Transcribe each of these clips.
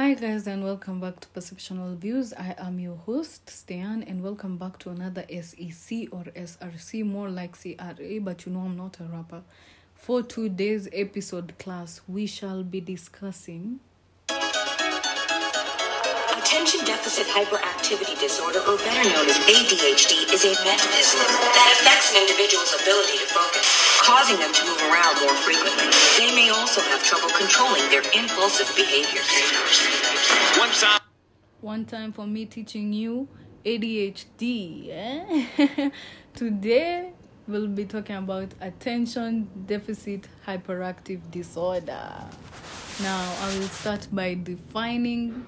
Hi, guys, and welcome back to Perceptional Views. I am your host, Stan, and welcome back to another SEC or SRC, more like CRA, but you know I'm not a rapper. For today's episode class, we shall be discussing Attention deficit hyperactivity disorder, or better known as ADHD, is a mental disorder that affects an individual's ability to focus, causing them to move around more frequently. They may also have trouble controlling their impulsive behaviors. One time. one time for me teaching you ADHD. eh? Today, we'll be talking about attention deficit hyperactive disorder. Now, I will start by defining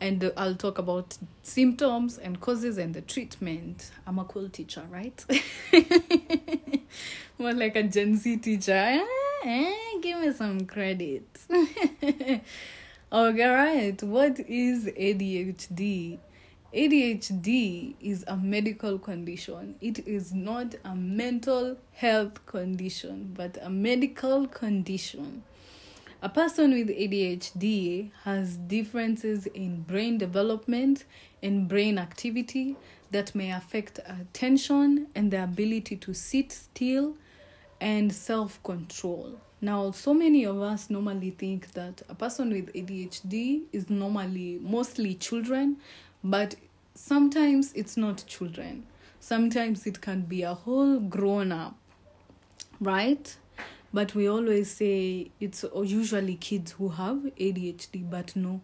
and I'll talk about symptoms and causes and the treatment. I'm a cool teacher, right? More like a Gen Z teacher. Eh, eh, give me some credit. okay, right. What is ADHD? ADHD is a medical condition. It is not a mental health condition, but a medical condition. A person with ADHD has differences in brain development and brain activity that may affect attention and the ability to sit still and self control. Now, so many of us normally think that a person with ADHD is normally mostly children, but sometimes it's not children. Sometimes it can be a whole grown up, right? But we always say it's usually kids who have ADHD, but no,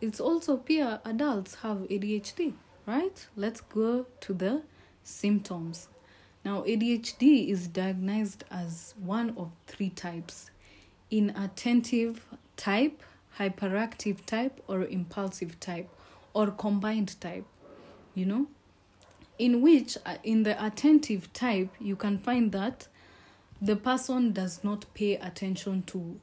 it's also peer adults have ADHD, right? Let's go to the symptoms. Now, ADHD is diagnosed as one of three types inattentive type, hyperactive type, or impulsive type, or combined type, you know, in which, uh, in the attentive type, you can find that the person does not pay attention to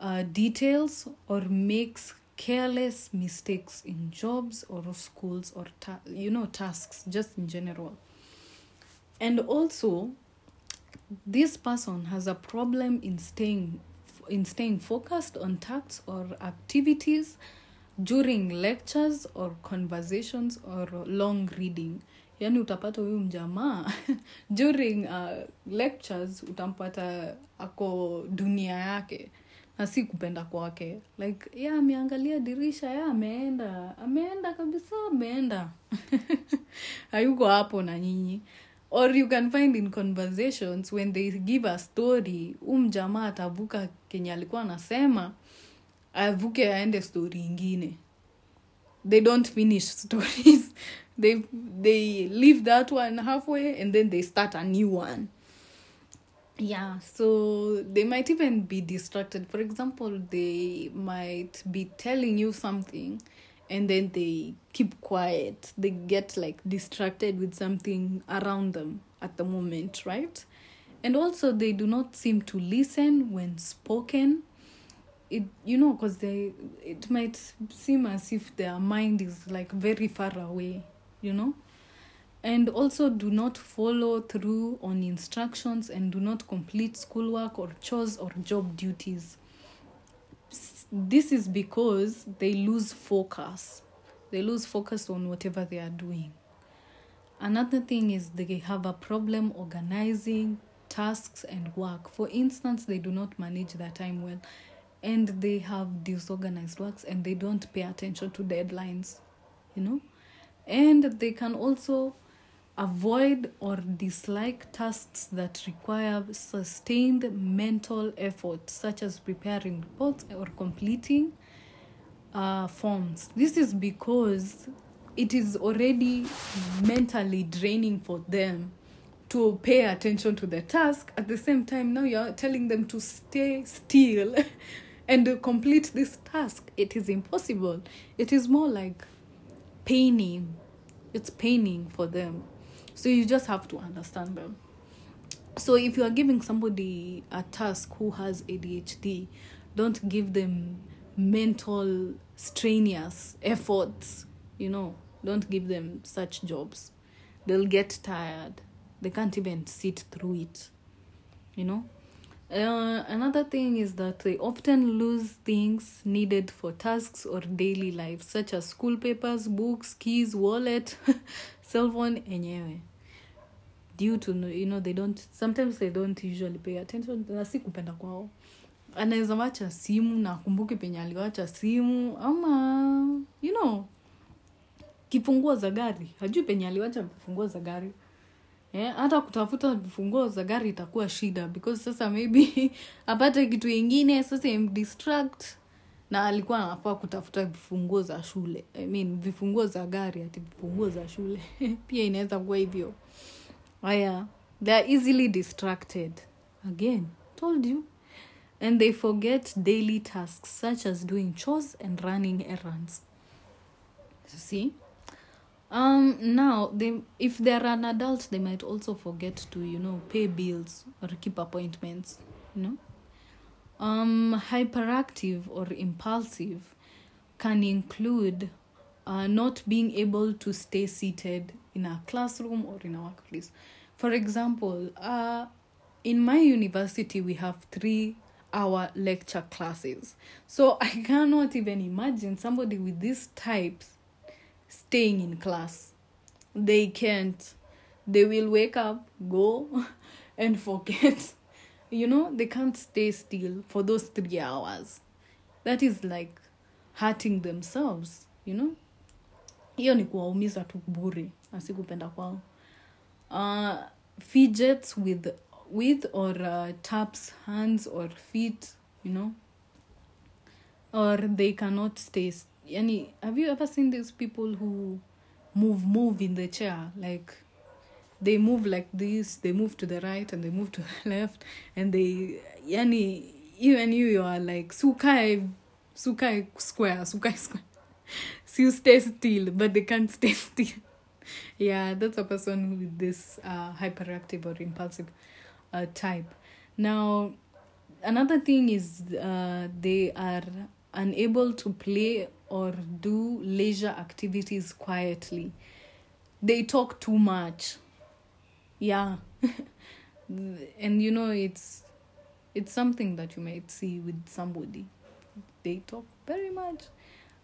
uh, details or makes careless mistakes in jobs or schools or ta- you know tasks just in general and also this person has a problem in staying in staying focused on tasks or activities during lectures or conversations or long reading. Yaani utapata huyu mjamaa during uh, lectures utampata ako dunia yake na si kupenda kwake. Like ya ameangalia dirisha ya ameenda. Ameenda kabisa ameenda. Hayuko hapo na nyinyi or you can find in conversations when they give a story um jamaa atavuka kenye alikuwa anasema avuke aende story ingine. They don't finish stories. They they leave that one halfway and then they start a new one. Yeah so they might even be distracted. For example they might be telling you something and then they keep quiet. They get like distracted with something around them at the moment right? And also they do not seem to listen when spoken. It you know because they it might seem as if their mind is like very far away you know? And also do not follow through on instructions and do not complete schoolwork or chores or job duties this is because they lose focus. They lose focus on whatever they are doing. Another thing is they have a problem organizing tasks and work. For instance they do not manage their time well and they have disorganized works and they don't pay attention to deadlines you know? And they can also avoid or dislike tasks that require sustained mental effort such as preparing reports or completing uh, forms. This is because it is already mentally draining for them to pay attention to the task. At the same time now you're telling them to stay still and complete this task. It is impossible. It is more like paining. It's paining for them so you just have to understand them. So if you are giving somebody a task who has adhd don't give them mental strenuous efforts you know. Don't give them such jobs. They'll get tired. They can't even sit through it you know. Uh, another thing is that they often lose things needed for tasks or daily life, such as school papers, books, keys, wallet, cell phone, enyewe. Due to you know they don't sometimes they don't usually pay attention na si kupenda kwao. Anaweza wacha simu na akumbuke penye aliwacha simu ama you know kifunguo za gari hajui penye aliwacha vifunguo za gari Eh, hata kutafuta vifunguo za gari itakuwa shida because sasa maybe apate kitu ingine sasa imdistract na alikuwa anafaa kutafuta vifunguo za shule. I mean, vifunguo za gari ati vifunguo za shule. Pia inaweza kuwa hivyo. Haya they are easily distracted. Again told you. And they forget daily tasks such as doing chores and running errands. See? Um now they if they're an adult they might also forget to you know pay bills or keep appointments you know um hyperactive or impulsive can include uh, not being able to stay seated in a classroom or in a workplace for example uh in my university we have three hour lecture classes so i cannot even imagine somebody with these types staying in class. They can't. They will wake up, go, and forget. You know, they can't stay still for those three hours. That is like hurting themselves, you know? hiyo ni kuwaumiza tu bure asikupenda kwao uh, fidgets with with or uh, taps hands or feet you know or they cannot stay yani have you ever seen these people who move move in the chair like they move like this they move to the right and they move to the left and they yani even you you are like sukai sukai square sukai square. So you stay still but they can't stay still. Yeah that's a person with this uh, hyperactive or impulsive uh, type. Now another thing is uh, they are unable to play or do leisure activities quietly. They talk too much yeah. And you know it's it's something that you might see with somebody. They talk very much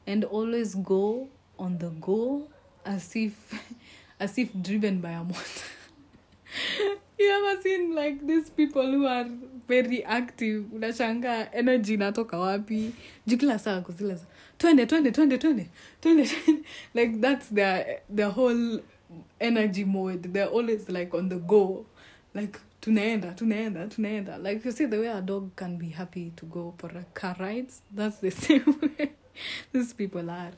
and always go on the go as if as if driven by a motor you ever seen like these people who are very active? Unashanga energy inatoka wapi? Juu kila saa kuzila twende twende twende twende twende. Like that's their their whole energy mode they're always like on the go. Like tunaenda tunaenda tunaenda. Like you see the way a dog can be happy to go for a car rides that's the same way these people are.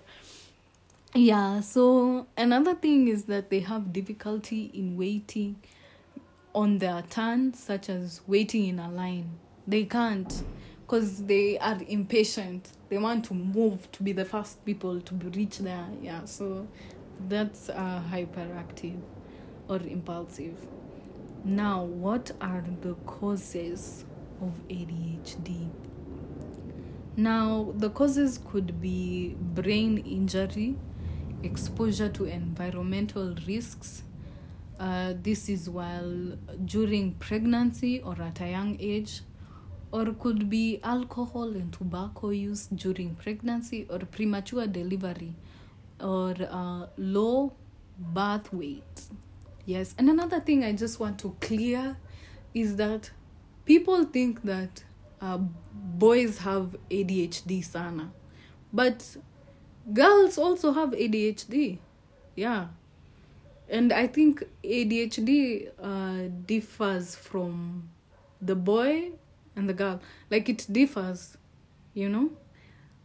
Yeah so another thing is that they have difficulty in waiting on their turn such as waiting in a line. They can't because they are impatient. They want to move to be the first people to be reach there. Yeah so that's uh, hyperactive or impulsive now what are the causes of adhd now, the causes could be brain injury, exposure to environmental risks. Uh, this is while during pregnancy or at a young age, or could be alcohol and tobacco use during pregnancy or premature delivery, or uh, low birth weight. Yes, and another thing I just want to clear is that people think that uh, boys have ADHD sana, but girls also have ADHD. Yeah, and I think ADHD uh, differs from the boy and the girl. Like it differs, you know.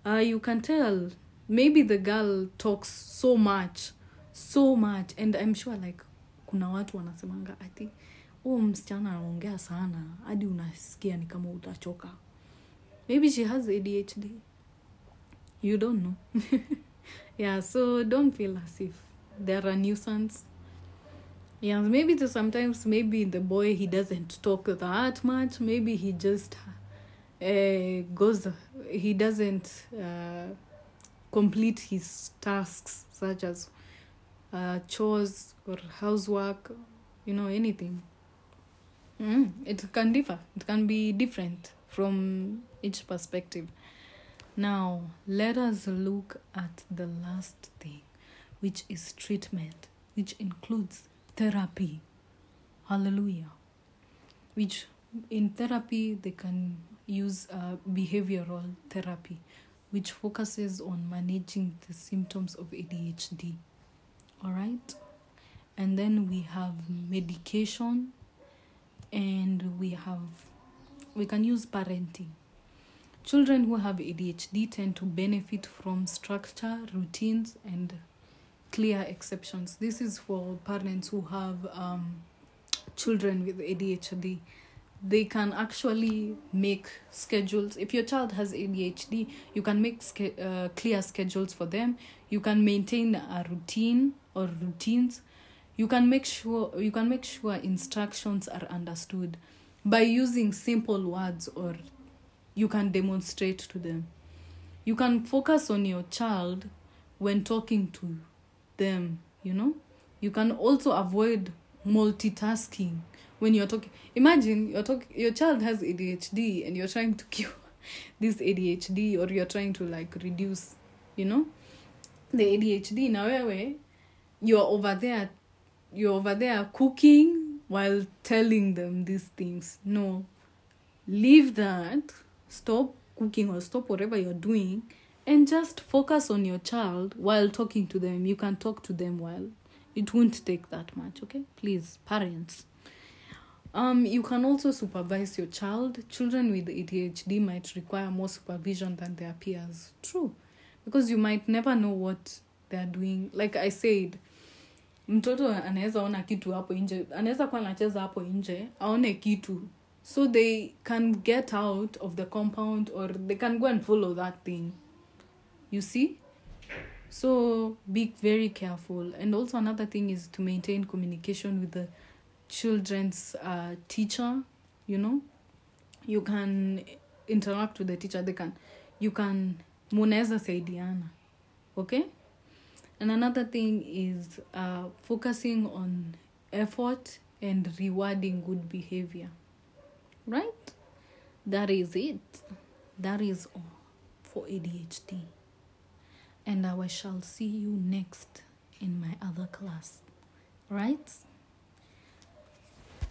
Uh, you can tell maybe the girl talks so much, so much, and I'm sure like kuna watu wanasemanga ati huu msichana anaongea sana hadi unasikia ni kama utachoka. Maybe she has adhd you don't know. Yeah so don't feel as if there a nuisance. Yeah maybe to sometimes maybe the boy he doesn't talk that much. Maybe he just uh, goes he doesn't uh, complete his tasks such as uh, chores or housework you know anything Mm, it can differ. It can be different from each perspective. Now, let us look at the last thing, which is treatment, which includes therapy. Hallelujah. Which in therapy, they can use uh, behavioral therapy, which focuses on managing the symptoms of ADHD. All right. And then we have medication, and we have we can use parenting. Children who have ADHD tend to benefit from structure, routines, and clear exceptions. This is for parents who have um, children with ADHD. They can actually make schedules. If your child has ADHD, you can make ske- uh, clear schedules for them. You can maintain a routine or routines. You can make sure you can make sure instructions are understood by using simple words or you can demonstrate to them. You can focus on your child when talking to them, you know? You can also avoid multitasking when you're talking. Imagine you're talking your child has ADHD and you're trying to cure this ADHD or you're trying to like reduce, you know, the ADHD. Now wewe you're over there you're over there cooking while telling them these things. No. Leave that. Stop cooking or stop whatever you're doing and just focus on your child while talking to them. You can talk to them while it won't take that much, okay? Please, parents. Um, you can also supervise your child. Children with ADHD might require more supervision than their peers. True. Because you might never know what they're doing. Like I said, mtoto anaweza ona kitu hapo nje anaweza kuwa anacheza hapo nje aone kitu so they can get out of the compound or they can go and follow that thing you see so be very careful. And also another thing is to maintain communication with the children's uh, teacher you know? You can interact with the teacher. They can you can munaweza saidiana okay? And another thing is uh, focusing on effort and rewarding good behavior. Right? That is it. That is all for adhd and i shall see you next in my other class. Right